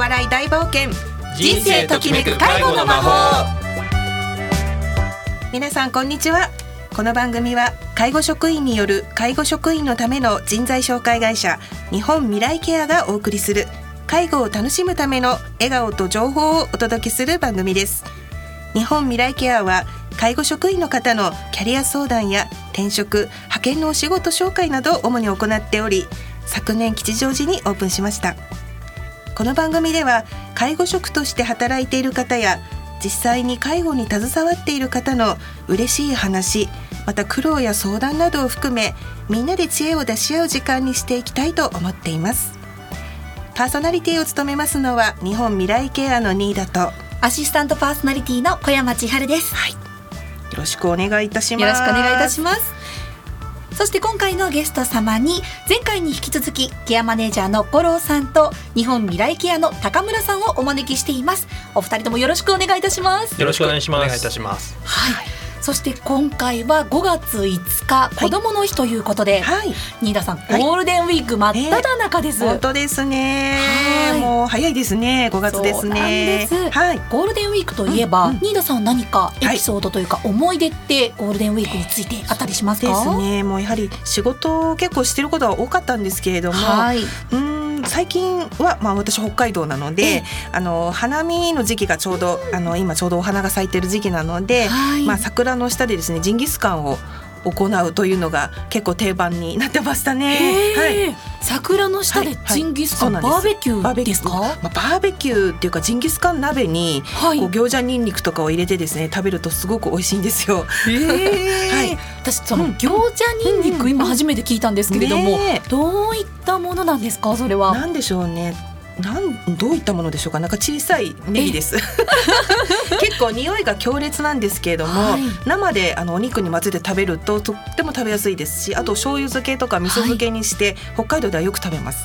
笑い大冒険。人生ときめく介護の魔法。皆さんこんにちは。この番組は介護職員による介護職員のための人材紹介会社日本未来ケアがお送りする介護を楽しむための笑顔と情報をお届けする番組です。日本未来ケアは介護職員の方のキャリア相談や転職派遣のお仕事紹介などを主に行っており昨年吉祥寺にオープンしました。この番組では介護職として働いている方や実際に介護に携わっている方の嬉しい話また苦労や相談などを含めみんなで知恵を出し合う時間にしていきたいと思っていますパーソナリティを務めますのは日本未来ケアのニーダとアシスタントパーソナリティの小山千春です。はいよろしくお願いいたしますよろしくお願いいたします。そして今回のゲスト様に前回に引き続きケアマネージャーの五郎さんと日本未来ケアの高村さんをお招きしています。お二人ともよろしくお願いいたします。よろしくお願いしますお願いいたします。はい。そして今回は5月5日、子供の日ということで、はい。新田さん、い。ゴールデンウィーク真っ只中です。本当ですね。はい。もう早いですね。5月ですね。はい。ゴールデンウィークといえば、うんうん。新田さん何かエピソードというか、思い出ってゴールデンウィークについてあったりしますか？ですね。もうやはり仕事を結構してることは多かったんですけれども、はい。うーん最近は、まあ、私北海道なのえでえ。あの花見の時期がちょうどあの今ちょうどお花が咲いてる時期なので、はい。まあ、桜の下でですねジンギスカンを行うというのが結構定番になってましたね。はい。桜の下でジンギスカン、はいはいバーベキューですか？まあ、バーベキューっていうかジンギスカン鍋にはい。こう餃子ニンニクとかを入れてですね食べるとすごく美味しいんですよ。はい。私そのうん。餃子ニンニク、うん。今初めて聞いたんですけれども、ねえ。どういったものなんですかそれは？なんでしょうね。なんどういったものでしょうか？なんか小さいネギです。結構匂いが強烈なんですけれども、はい生であのお肉に混ぜて食べるととっても食べやすいですし、あと醤油漬けとか味噌漬けにして、北海道ではよく食べます。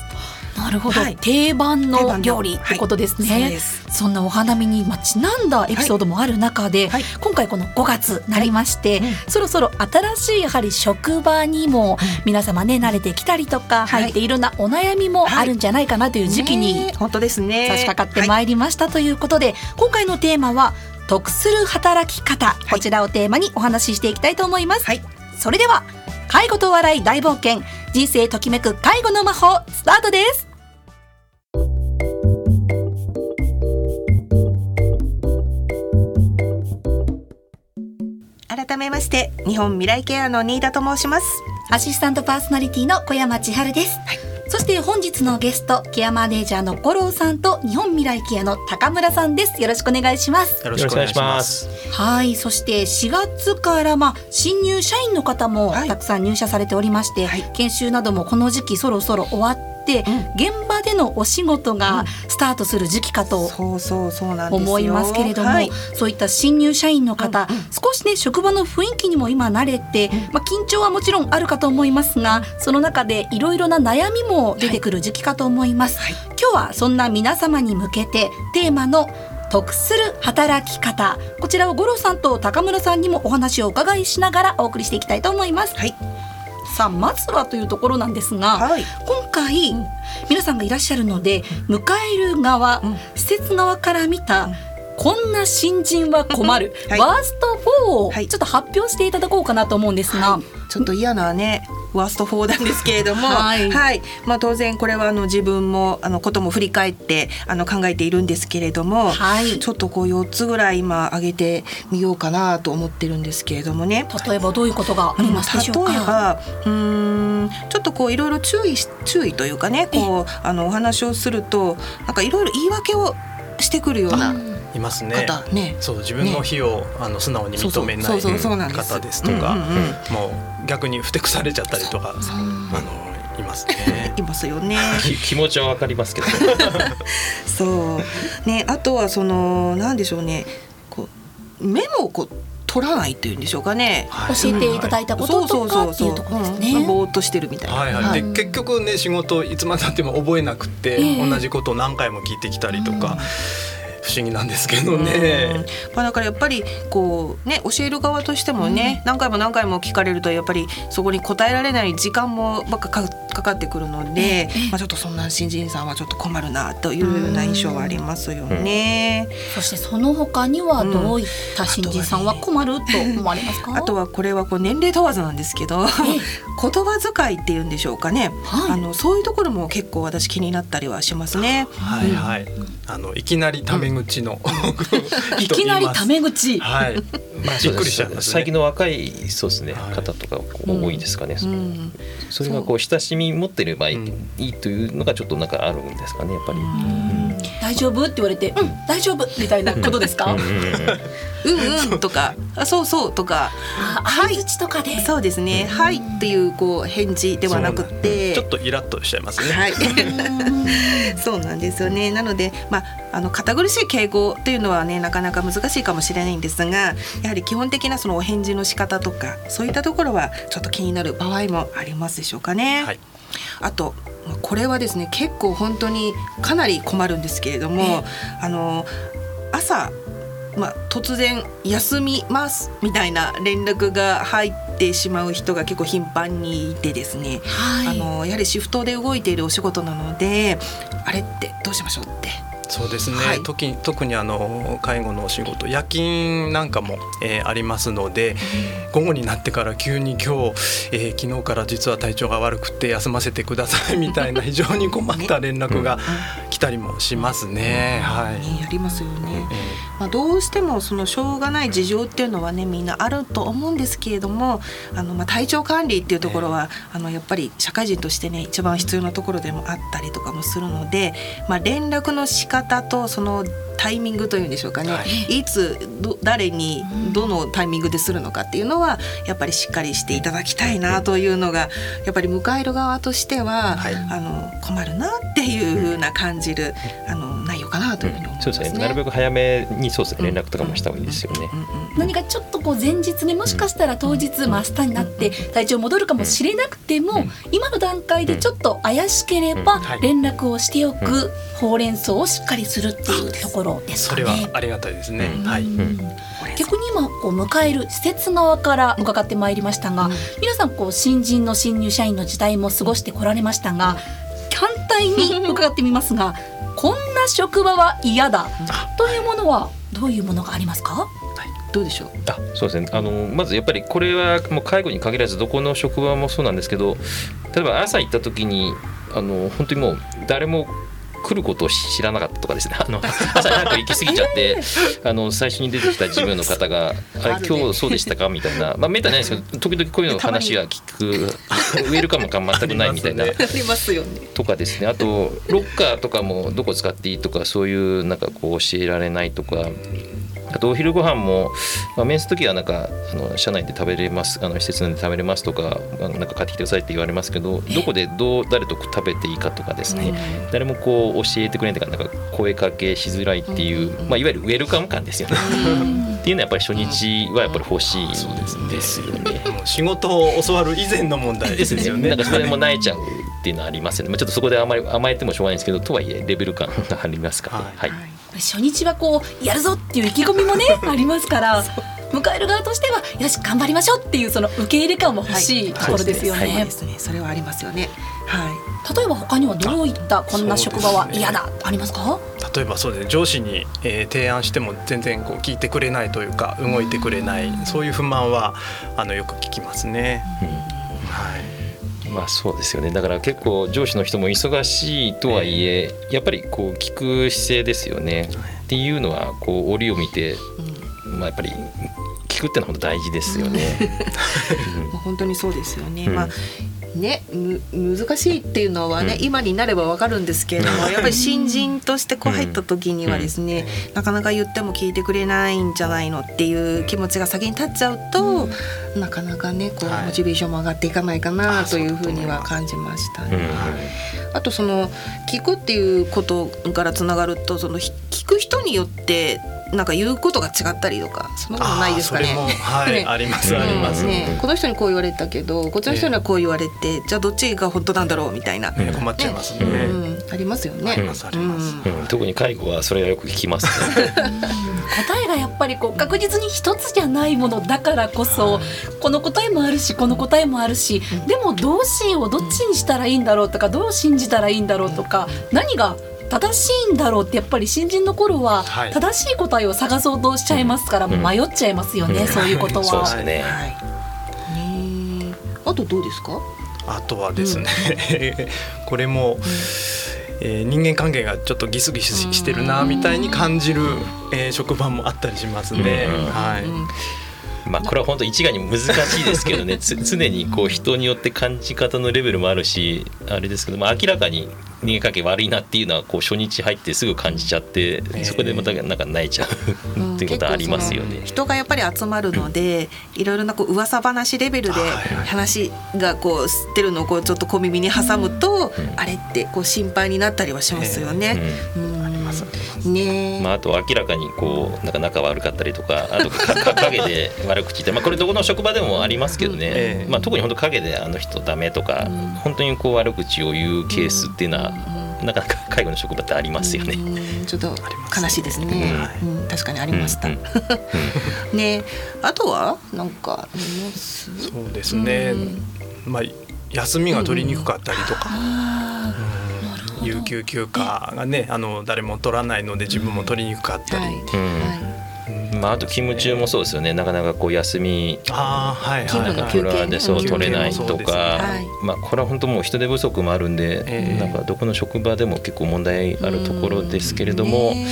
なるほど、はい。定番定の。料理ってことですね。はいそす。そんなお花見にまあちなんだエピソードもある中で、はい。今回この5月なりまして、はい。うん。そろそろ新しいやはり職場にも皆様ね慣れてきたりとかはい。入っていろんなお悩みもあるんじゃないかなという時期にね本当ですね。差し掛かってはいまいりましたということで、今回のテーマは得する働き方、い。こちらをテーマにお話ししていきたいと思います、はい。それでは介護と笑い大冒険。人生ときめく介護の魔法スタートです改めまして日本未来ケアの新田と申します。アシスタントパーソナリティの小山千春です、そして本日のゲストケアマネージャーの五郎さんと日本未来ケアの高村さんです。よろしくお願いします。よろしくお願いします。はい。そして4月からまあ新入社員の方もはい。たくさん入社されておりまして、はい。研修などもこの時期そろそろ終わっ現場でのお仕事がスタートする時期かと。思いますけれども、はい。そういった新入社員の方、少しね職場の雰囲気にも今慣れて、まあ、緊張はもちろんあるかと思いますがその中でいろいろな悩みも出てくる時期かと思います、はい。今日はそんな皆様に向けてテーマの得する働き方。こちらを五郎さんと高村さんにもお話をお伺いしながらお送りしていきたいと思います、はいさあまずはというところなんですが、はい。今回、皆さんがいらっしゃるので迎える側、うん。施設側から見た、こんな新人は困る、はい。ワースト4をはい。ちょっと発表していただこうかなと思うんですが、ちょっと嫌なねワースト4なんですけれども、はい。まあ当然これはあの自分もあのことも振り返ってあの考えているんですけれども、はい。ちょっとこう4つぐらい今挙げてみようかなと思ってるんですけれどもね。例えばどういうことがありますでしょうか、例えばうーんちょっとこういろいろ注意し注意というかねこうあのお話をするとなんかいろいろ言い訳をしてくるようないますね。方ね。そう自分の非を、あの素直に認めない方ですとか、うんうんうん。もう逆にふてくされちゃったりとか、あのいますね。いますよね。き気持ちはわかりますけど。そう。ねあとはそのなんでしょうね。こうメモをこう取らないっていうんでしょうかね。はい。教えていただいたこととかっていうところですうんね。ぼーっとしてるみたいな。はいはい、で結局ね仕事いつまでたっても覚えなくて、ええ。同じことを何回も聞いてきたりとか、不思議なんですけどね。うん。まあ、だからやっぱりこうね教える側としてもね、何回も何回も聞かれるとやっぱりそこに答えられない時間もばっかかかかってくるので、まあ、ちょっとそんな新人さんはちょっと困るなというような印象はありますよね。そしてその他にはどういった新人さんは困ると思われますか、あとはこれはこう年齢問わずなんですけど言葉遣いっていうんでしょうかね、はい。あのそういうところも結構私気になったりはしますね。はいはい。あのいきなりタメ口の、いきなりタメ口。はい。まあびっくりしちゃいますね。最近の若いそうですね、はい。方とか多いですかね、うん。それがこう親しみ持ってればいい,、うん。いいというのがちょっとなんかあるんですかねやっぱり。大丈夫？って言われてうん大丈夫みたいなことですか、うんうんとかあそうそうとか。あ相槌とかで。そうですね。はいっていうこう返事ではなくて。ちょっとイラッとしちゃいますね。はい。そうなんですよね。なのでまああの堅苦しい敬語というのはねなかなか難しいかもしれないんですがやはり基本的なそのお返事の仕方とかそういったところはちょっと気になる場合もありますでしょうかね。はい。あとまあこれはですね結構本当にかなり困るんですけれども、あの朝、まあ、突然「休みます」みたいな連絡が入ってしまう人が結構頻繁にいてですね、はいあのやはりシフトで動いているお仕事なのであれってどうしましょうって。そうですね、はい。時に特にあの介護のお仕事夜勤なんかも、えーありますので、午後になってから急に今日、えー昨日から実は体調が悪くて休ませてくださいみたいな 非常に困った連絡が来たりもしますね。はい、ねやりますよね。えまあ、どうしてもそのしょうがない事情っていうのはねみんなあると思うんですけれどもあのまあ体調管理っていうところは、あのやっぱり社会人としてね一番必要なところでもあったりとかもするので、まあ、連絡の仕方とそのタイミングというんでしょうかね、、はい。つど誰にどのタイミングでするのかっていうのはやっぱりしっかりしていただきたいなというのがやっぱり迎える側としては、はい。あの困るなっていうふうな感じる、あのかなというふうに思いますそうですね。なるべく早めにそうですね。連絡とかもした方がいいですよね。うんうん何かちょっとこう前日ねもしかしたら当日マスターになって体調戻るかもしれなくても、今の段階でちょっと怪しければはい連絡をしておく、ほうれん草をしっかりするっていうところですそれかね。はありがたいですね。うん。はい。うん。逆に今こう迎える施設側から伺ってまいりましたが、皆さんこう新人の新入社員の時代も過ごしてこられましたが反対に伺ってみますがこんな職場は嫌だ。というものはどういうものがありますか？どうでしょう？あそうですね。あのまずやっぱりこれはもう介護に限らずどこの職場もそうなんですけど例えば朝行った時にあの本当にもう誰も来ることを知らなかったとかですね。あの朝早く行き過ぎちゃって あの最初に出てきた自分の方が「あれ今日そうでしたか?」みたいな。まあめったにないですけど時々こういうの話は聞くウェルカム感全くないみたいな。ありまありますよね。とかですね。あとロッカーとかもどこ使っていいとかそういうなんかこう教えられないとかあとお昼ご飯も、まあ、面接の時はなんかあの社内で食べれますあの施設内で食べれますとかあのなんか買ってきてくださいって言われますけどどこでどう誰と食べていいかとかですね、誰もこう教えてくれないというかなんか声かけしづらいっていう、まあ、いわゆるウェルカム感ですよね。っていうのはやっぱり初日はやっぱり欲しいですよね。仕事を教わる以前の問題ですよね。なんかそれでも泣いちゃうっていうのはありますよね。まあ、ちょっとそこであまり甘えてもしょうがないんですけど、とはいえレベル感がありますからね。はい。初日はこうやるぞっていう意気込みもね ありますから迎える側としてはよし頑張りましょうっていうその受け入れ感も欲しいところですよそうねで。すね。それはありますよね。はい。例えば他にはどういったこんな職場は嫌だありますか？例えばそうですね上司に、えー提案しても全然こう聞いてくれないというか動いてくれないそういう不満はあのよく聞きますね。はい。まあそうですよね。だから結構上司の人も忙しいとはいえ、やっぱりこう聞く姿勢ですよね。っていうのはこう折を見て、まあやっぱり聞くってのは本当大事ですよね。も う本当にそうですよね。うんまあ。ね、む難しいっていうのはね、うん。今になればわかるんですけれどもやっぱり新人としてこう入った時にはですね、なかなか言っても聞いてくれないんじゃないのっていう気持ちが先に立っちゃうと、なかなかねこうはい。モチベーションも上がっていかないかなあというふうには感じましたね。うんあとその聞くっていうことからつながるとそのひ聞く人によってなんか言うことが違ったりとかそんなことないですかね。はい、ね。ありますあります、うん。ね、この人にこう言われたけどこっちの人にはこう言われて、じゃあどっちが本当なんだろうみたいな、ね困っちゃいますね。うん、ありますよね。ありますありますうんうん、特に介護はそれがよく聞きますね。答えがやっぱりこう確実に一つじゃないものだからこそこの答えもあるしこの答えもあるしでもどうしようどっちにしたらいいんだろうとかどう信じたらいいんだろうとか何が正しいんだろうってやっぱり新人の頃ははい正しい答えを探そうとしちゃいますからもう迷っちゃいますよね、うんそういうことそうでは。すね。あとどうですか？あとはですね、これも、えー人間関係がちょっとギスギスししてるなみたいに感じる、えー職場もあったりしますね。うんはい。うんまあこれは本当一概に難しいですけどね。つ常にこう人によって感じ方のレベルもあるしあれですけど、まあ、明らかに人間関係悪いなっていうのはこう初日入ってすぐ感じちゃってえそこでまたなんか泣いちゃう。うん。っていうことはありますよね。人がやっぱり集まるので、いろいろなこう噂話レベルで話がこう吸ってるのをこうちょっと小耳に挟むと、うん。あれってこう心配になったりはしますよね。うんねえ。まあ、あと明らかにこうなんか仲悪かったりとかあとか か陰で悪口言って、まあ、これどこの職場でもありますけどね、ええ。まあ、特に本当陰であの人ダメとか、本当にこう悪口を言うケースっていうのは、なかなか介護の職場ってありますよね。うん。ちょっと悲しいですね。確かにありました。ねえ。あとはなんかあります？そうですね。まあ休みが取りにくかったりとか。うん有給休暇がねあの誰も取らないので自分も取りにくかったり、はい。うん。はまあ、あと勤務中もそうですよね。なかなかこう休み。ああはいはいはい。勤務の休憩フロアでそう取れないとか、はい。まあ、これは本当もう人手不足もあるんで、ええ。なんかどこの職場でも結構問題あるところですけれども、ね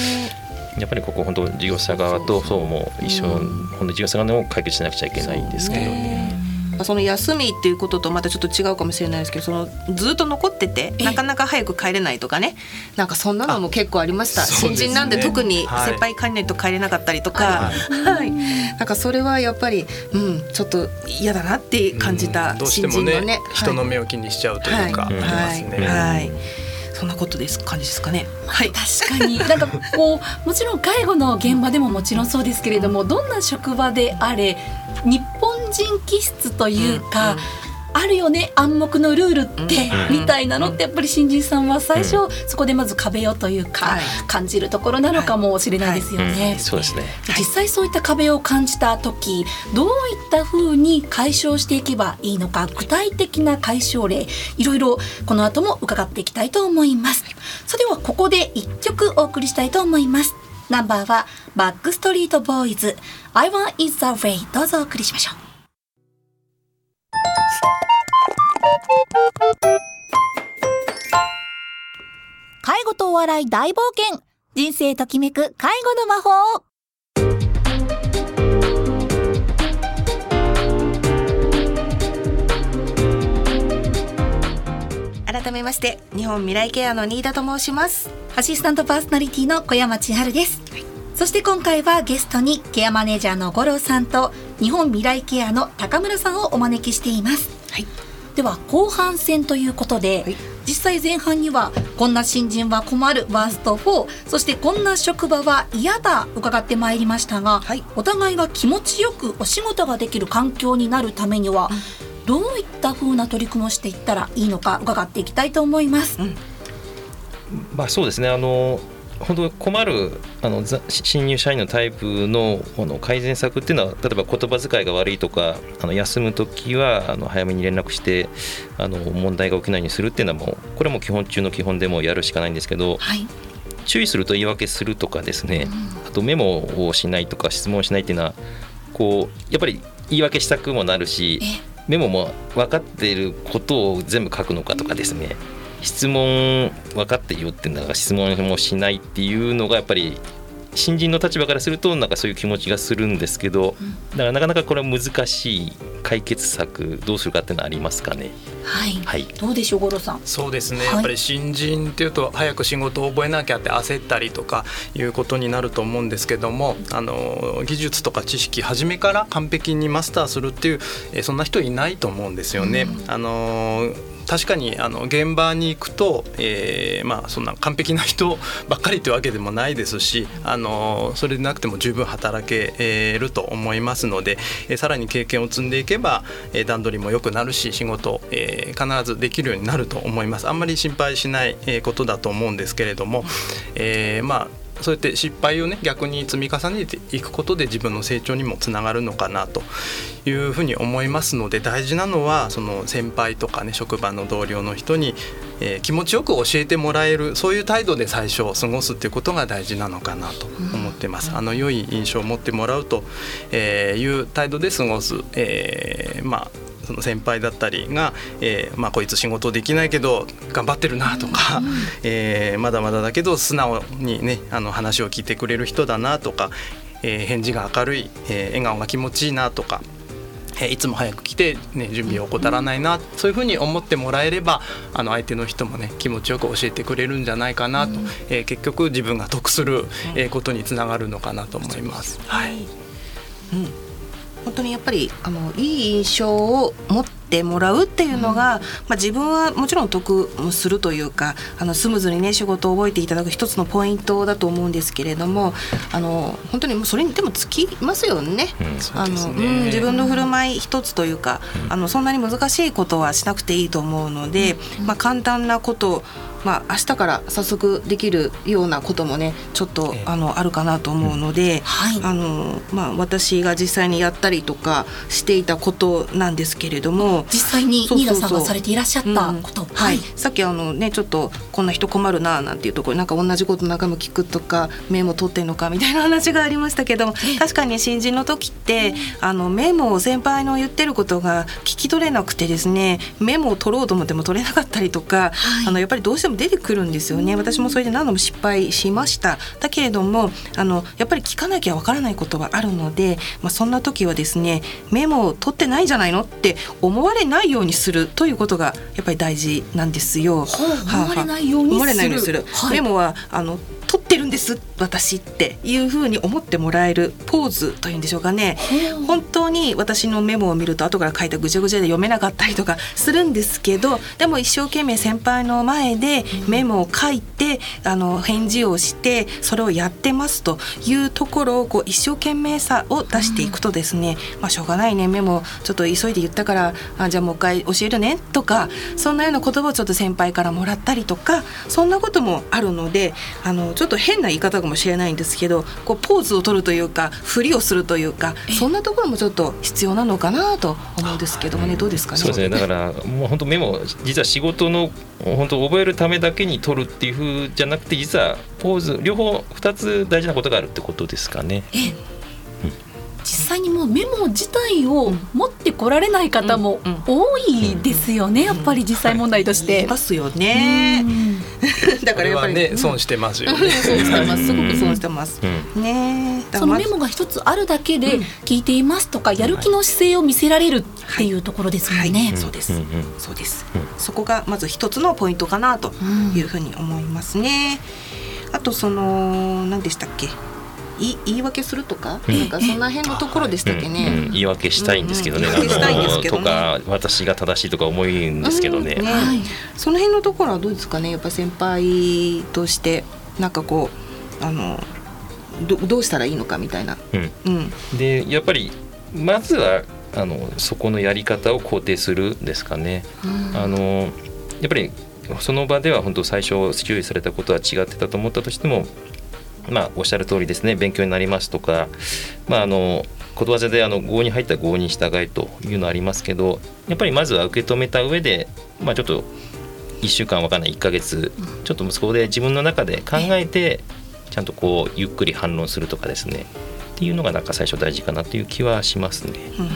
やっぱりここ本当事業者側とそうも一緒、うん。本当事業者側でも解決しなくちゃいけないんですけどね。まあその休みっていうこととまたちょっと違うかもしれないですけどそのずっと残っててなかなか早く帰れないとかねなんかそんなのも結構ありました、ね。新人なんで特にはい。先輩帰んないと帰れなかったりとか、ははい。なんかそれはやっぱり、うん、ちょっと嫌だなって感じた新人のね。もね人の目を気にしちゃうというか、はい。ありますね。はいはい。そんなことです感じですかね。はい。確かに。なんかこうもちろん介護の現場でももちろんそうですけれどもどんな職場であれ日本人気質というか、うんあるよね暗黙のルールって、うんみたいなのってやっぱり新人さんは最初、そこでまず壁をというか、はい。感じるところなのかもしれないですよね。うんそうですね。実際そういった壁を感じた時どういった風に解消していけばいいのか具体的な解消例いろいろこの後も伺っていきたいと思います。それではここで一曲お送りしたいと思います。ナンバーはバックストリートボーイズ I want is the way どうぞお送りしましょう介護とお笑い大冒険。人生ときめく介護の魔法。改めまして日本未来ケアの新田と申します。アシスタントパーソナリティの小山千春です、そして今回はゲストにケアマネージャーの五郎さんと日本未来ケアの高村さんをお招きしています、はい。では後半戦ということで、はい。実際前半にはこんな新人は困るワースト4そしてこんな職場は嫌だ伺ってまいりましたが、はい。お互いが気持ちよくお仕事ができる環境になるためには、どういった風な取り組みをしていったらいいのか伺っていきたいと思います、まあそうですね。あの本当困るあのざ新入社員のタイプのあの改善策っていうのは例えば言葉遣いが悪いとかあの休む時はあの早めに連絡してあの問題が起きないようにするっていうのはもうこれも基本中の基本でもやるしかないんですけどはい。注意すると言い訳するとかですねあとメモをしないとか質問しないっていうのはこうやっぱり言い訳したくもなるしえメモも分かっていることを全部書くのかとかですね質問分かってるよっていうのが質問もしないっていうのがやっぱり新人の立場からするとなんかそういう気持ちがするんですけどだからなかなかこれは難しい解決策どうするかっていうのはありますかね？はい、はい。どうでしょう五郎さん。そうですね、はい。やっぱり新人っていうと早く仕事を覚えなきゃって焦ったりとかいうことになると思うんですけどもあの技術とか知識初めから完璧にマスターするっていうえーそんな人いないと思うんですよね。あの確かにあの現場に行くと、えー、まあそんな完璧な人ばっかりというわけでもないですしあのそれでなくても十分働けると思いますので、えー、さらに経験を積んでいけば、えー、段取りも良くなるし仕事、えー、必ずできるようになると思います。あんまり心配しないことだと思うんですけれども、えー、まあそうやって失敗をね逆に積み重ねていくことで自分の成長にもつながるのかなというふうに思いますので大事なのはその先輩とかね職場の同僚の人に、えー、気持ちよく教えてもらえるそういう態度で最初過ごすっていうことが大事なのかなと思ってます。あの良い印象を持ってもらうと、えー、いう態度で過ごす、えー、まあその先輩だったりが、えーまあ、こいつ仕事できないけど頑張ってるなとか、うん、えー、まだまだだけど素直にねあの話を聞いてくれる人だなとか、えー、返事が明るい、えー、笑顔が気持ちいいなとか。えいつも早く来て、ね、準備を怠らないな、うん、そういうふうに思ってもらえればあの相手の人もね気持ちよく教えてくれるんじゃないかなと、うん、えー、結局自分が得する、えー、ことにつながるのかなと思います。はい、うん本当にやっぱりあのいい印象を持ってもらうっていうのが、うん、まあ、自分はもちろん得するというかあのスムーズにね仕事を覚えていただく一つのポイントだと思うんですけれどもあの本当にもうそれにでもつきますよね。うん、あの、うん、自分の振る舞い一つというか、あのそんなに難しいことはしなくていいと思うので、まあ、簡単なことまあ、明日から早速できるようなこともねちょっと、あのあるかなと思うので、はい、あのまあ、私が実際にやったりとかしていたことなんですけれども実際に新田さんがされていらっしゃったこと、うん、はい、さっきあの、ね、ちょっとこんな人困るななんていうところなんか同じこと中身聞くとかメモ取ってんのかみたいな話がありましたけども 確かに新人の時って、あのメモを先輩の言ってることが聞き取れなくてですねメモを取ろうと思っても取れなかったりとか、はい、あのやっぱりどうしてもも出てくるんですよね。私もそれで何度も失敗しました。だけれどもあのやっぱり聞かなきゃわからないことはあるので、まあ、そんな時はですねメモを取ってないんじゃないのって思われないようにするということがやっぱり大事なんですよ。思われないようにする。メモはあの撮ってるんです私っていうふうに思ってもらえるポーズというんでしょうかね。本当に私のメモを見ると後から書いたぐちゃぐちゃで読めなかったりとかするんですけどでも一生懸命先輩の前でメモを書いてあの返事をしてそれをやってますというところをこう一生懸命さを出していくとですね、まあ、しょうがないねメモちょっと急いで言ったからあじゃあもう一回教えるねとかそんなような言葉をちょっと先輩からもらったりとかそんなこともあるのであのちょっと変な言い方かもしれないんですけどこうポーズを取るというか振りをするというかそんなところもちょっと必要なのかなと思うんですけどもねどうですかね？そうですね。だからもう本当メモ実は仕事の本当覚えるためだけに取るっていうふうじゃなくて実はポーズ両方2つ大事なことがあるってことですかね。え実際にもうメモ自体を持ってこられない方も多いですよね、やっぱり実際問題として。いますよね。だからやっぱりね損してますよね。損してます。すごく損してます。ね。そのメモが一つあるだけで聞いていますとか、やる気の姿勢を見せられるっていうところですもんね。そうです。そうです。そこがまず一つのポイントかなというふうに思いますね。あとその何でしたっけ？い言い訳するとか、うん、なんかそんな辺のところでしたっけね、うん。うん、言い訳したいんですけどね、うん。うん、したいんですけど、ね、とか私が正しいとか思うんですけどね。ね、はい、その辺のところはどうですかね。やっぱ先輩としてなんかこうあのどどうしたらいいのかみたいな。うん。でやっぱりまずはあのそこのやり方を肯定するですかね。あのやっぱりその場では本当最初注意されたことは違ってたと思ったとしてもまあ、おっしゃる通りですね。勉強になりますとか、まあ、あのことわざであの合に入った合に従いというのありますけどやっぱりまずは受け止めた上で、まあ、ちょっと1週間わかんない1ヶ月ちょっとそこで自分の中で考えてちゃんとこうゆっくり反論するとかですね。っていうのがなんか最初大事かなという気はしますね。うん、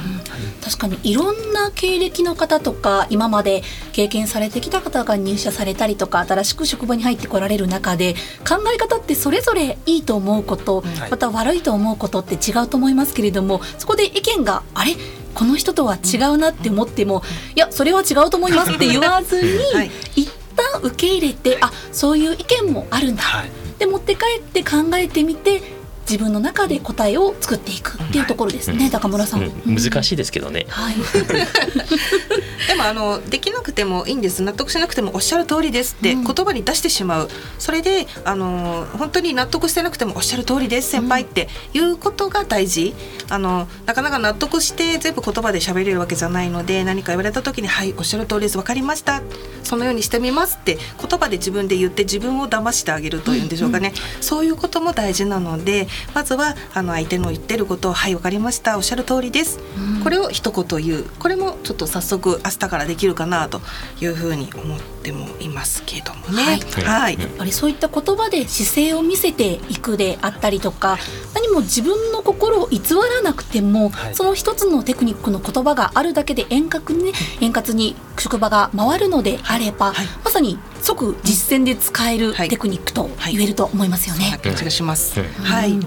確かにいろんな経歴の方とか今まで経験されてきた方が入社されたりとか新しく職場に入ってこられる中で考え方ってそれぞれいいと思うこと、また悪いと思うことって違うと思いますけれどもそこで意見があれ？この人とは違うなって思っても、いやそれは違うと思いますって言わずに、はい、一旦受け入れてあそういう意見もあるんだ、はい、で持って帰って考えてみて自分の中で答えを作っていくっていうところですね、うん。高村さん、うん。難しいですけどね。はい。でもあのできなくてもいいんです。納得しなくてもおっしゃる通りですってうん。言葉に出してしまう、それであの本当に納得してなくてもおっしゃる通りです先輩っていうことが大事。あのなかなか納得して全部言葉で喋れるわけじゃないので何か言われた時に「はいおっしゃる通りです。分かりました。そのようにしてみます」って言葉で自分で言って自分を騙してあげるというんでしょうかね、そういうことも大事なのでまずはあの相手の言ってることを「はい分かりましたおっしゃる通りです」これを一言言う。これもちょっと早速明日からできるかなというふうに思ってもいますけどもね。はい。はい、やっぱりそういった言葉で姿勢を見せていくであったりとか何も自分の心を偽らなくても、はい。その一つのテクニックの言葉があるだけで遠隔にね円滑に職場が回るのであれば、はい。まさに即実践で使えるはい。テクニックと言えると思いますよね。そんな感じがします。うん。はい、うん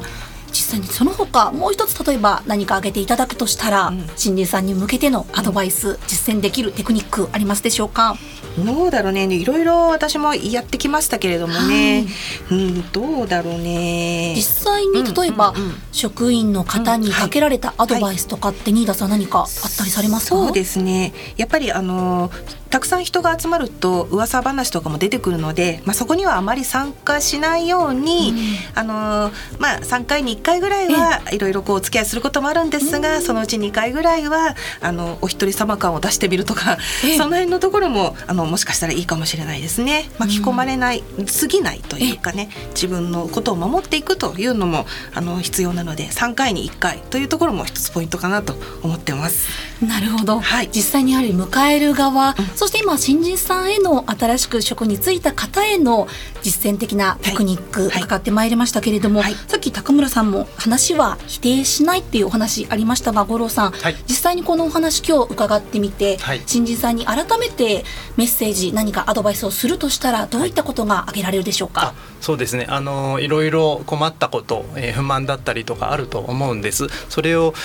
実際にその他もう一つ例えば何か挙げていただくとしたら、うん。新人さんに向けてのアドバイス、実践できるテクニックありますでしょうか？どうだろうね。いろいろ私もやってきましたけれどもね、うんどうだろうね。実際に例えば、うんうんうん。職員の方にかけられたアドバイスとかって新田さん何かあったりされますか、そうですね。やっぱりあのたくさん人が集まると噂話とかも出てくるので、まあ、そこにはあまり参加しないように、あのまあ、3回に1回ぐらいはいろいろこうお付き合いすることもあるんですが、そのうち2回ぐらいはあのお一人様感を出してみるとか、ええ。その辺のところもあのもしかしたらいいかもしれないですね。巻き込まれない、過ぎないというかね自分のことを守っていくというのもあの必要なので3回に1回というところも一つポイントかなと思ってます。なるほど、はい。実際にやはり迎える側、そして今新人さんへの新しく職に就いた方への実践的なテクニックはい。伺ってまいりましたけれども、はい。さっき高村さんも話は否定しないっていうお話ありましたが五郎さん、はい。実際にこのお話今日伺ってみて、はい。新人さんに改めてメッセージ何かアドバイスをするとしたらどういったことが挙げられるでしょうか、あそうですね。あのいろいろ困ったこと、えー不満だったりとかあると思うんです。それを、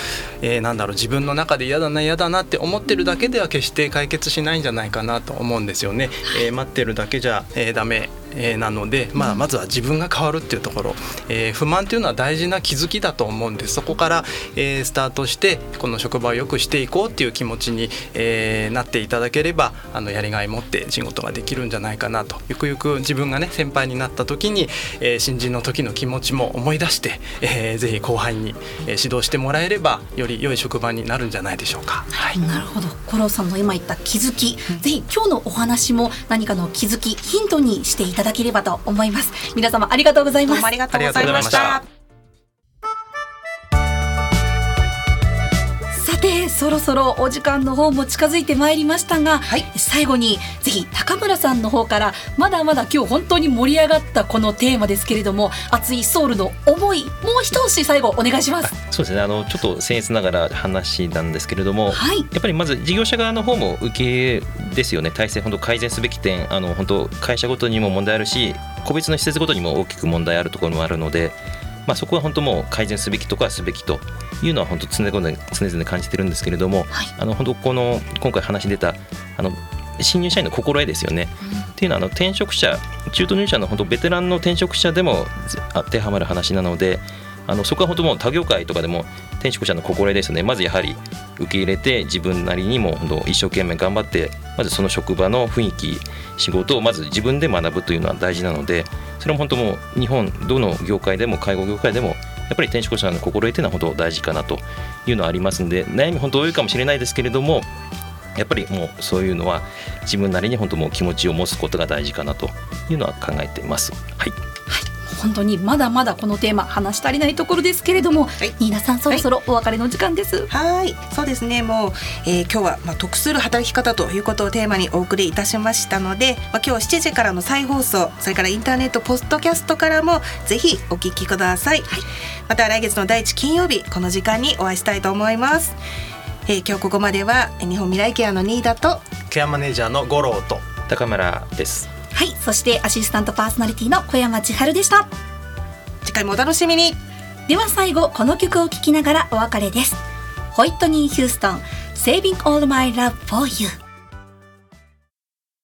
えーなんだろう自分の中で嫌だな嫌だなって思ってるだけでは決して解決しないんじゃないかなと思うんですよね、えー待ってるだけじゃ、えーダメ。えーなので、まあ、まずは自分が変わるっていうところ、えー不満っていうのは大事な気づきだと思うんです。そこから、えースタートしてこの職場を良くしていこうっていう気持ちに、えーなっていただければあのやりがい持って仕事ができるんじゃないかなと。ゆくゆく自分がね先輩になった時に、えー新人の時の気持ちも思い出して、えーぜひ後輩に、えー指導してもらえればより良い職場になるんじゃないでしょうか。はい。なるほど。五郎さんの今言った気づき、ぜひ今日のお話も何かの気づきヒントにしていただだければと思います皆様ありがとうございますどうもありがとうございました。さてそろそろお時間の方も近づいてまいりましたが、はい。最後にぜひ高村さんの方からまだまだ今日本当に盛り上がったこのテーマですけれども熱いソウルの思いもう一押し最後お願いします。そうですね。あのちょっと僭越ながら話なんですけれども、はい。やっぱりまず事業者側の方も受けですよね。体制本当改善すべき点あの本当会社ごとにも問題あるし個別の施設ごとにも大きく問題あるところもあるので、まあ、そこは本当もう改善すべきとこはすべきというのは本当常々常々感じてるんですけれども、はいあの本当この今回話に出たあの新入社員の心得ですよね。っていうのはあの転職者中途入社の本当ベテランの転職者でもぜ当てはまる話なのであのそこは本当もう他業界とかでも転職者の心得ですねまずやはり受け入れて自分なりにも本当一生懸命頑張ってまずその職場の雰囲気仕事をまず自分で学ぶというのは大事なのでそれも本当もう日本どの業界でも介護業界でもやっぱり転職者の心得というのは本当大事かなというのはありますんで悩み本当多いかもしれないですけれどもやっぱりもうそういうのは自分なりに本当もう気持ちを持つことが大事かなというのは考えています。はい、本当にまだまだこのテーマ話し足りないところですけれども、いニーナさんそろそろお別れの時間です。はい、そうですね。もう、えー今日はまあ得する働き方ということをテーマにお送りいたしましたので、まあ今日7時からの再放送、それからインターネットポッドキャストからもぜひお聞きください。また来月の第一金曜日この時間にお会いしたいと思います。えー今日ここまではえー日本未来ケアのニーダとケアマネージャーの五郎と高村です。はい、そしてアシスタントパーソナリティの小山千春でした。次回もお楽しみに。では最後この曲を聴きながらお別れです。ホイットニー・ヒューストン、Saving All My Love for You。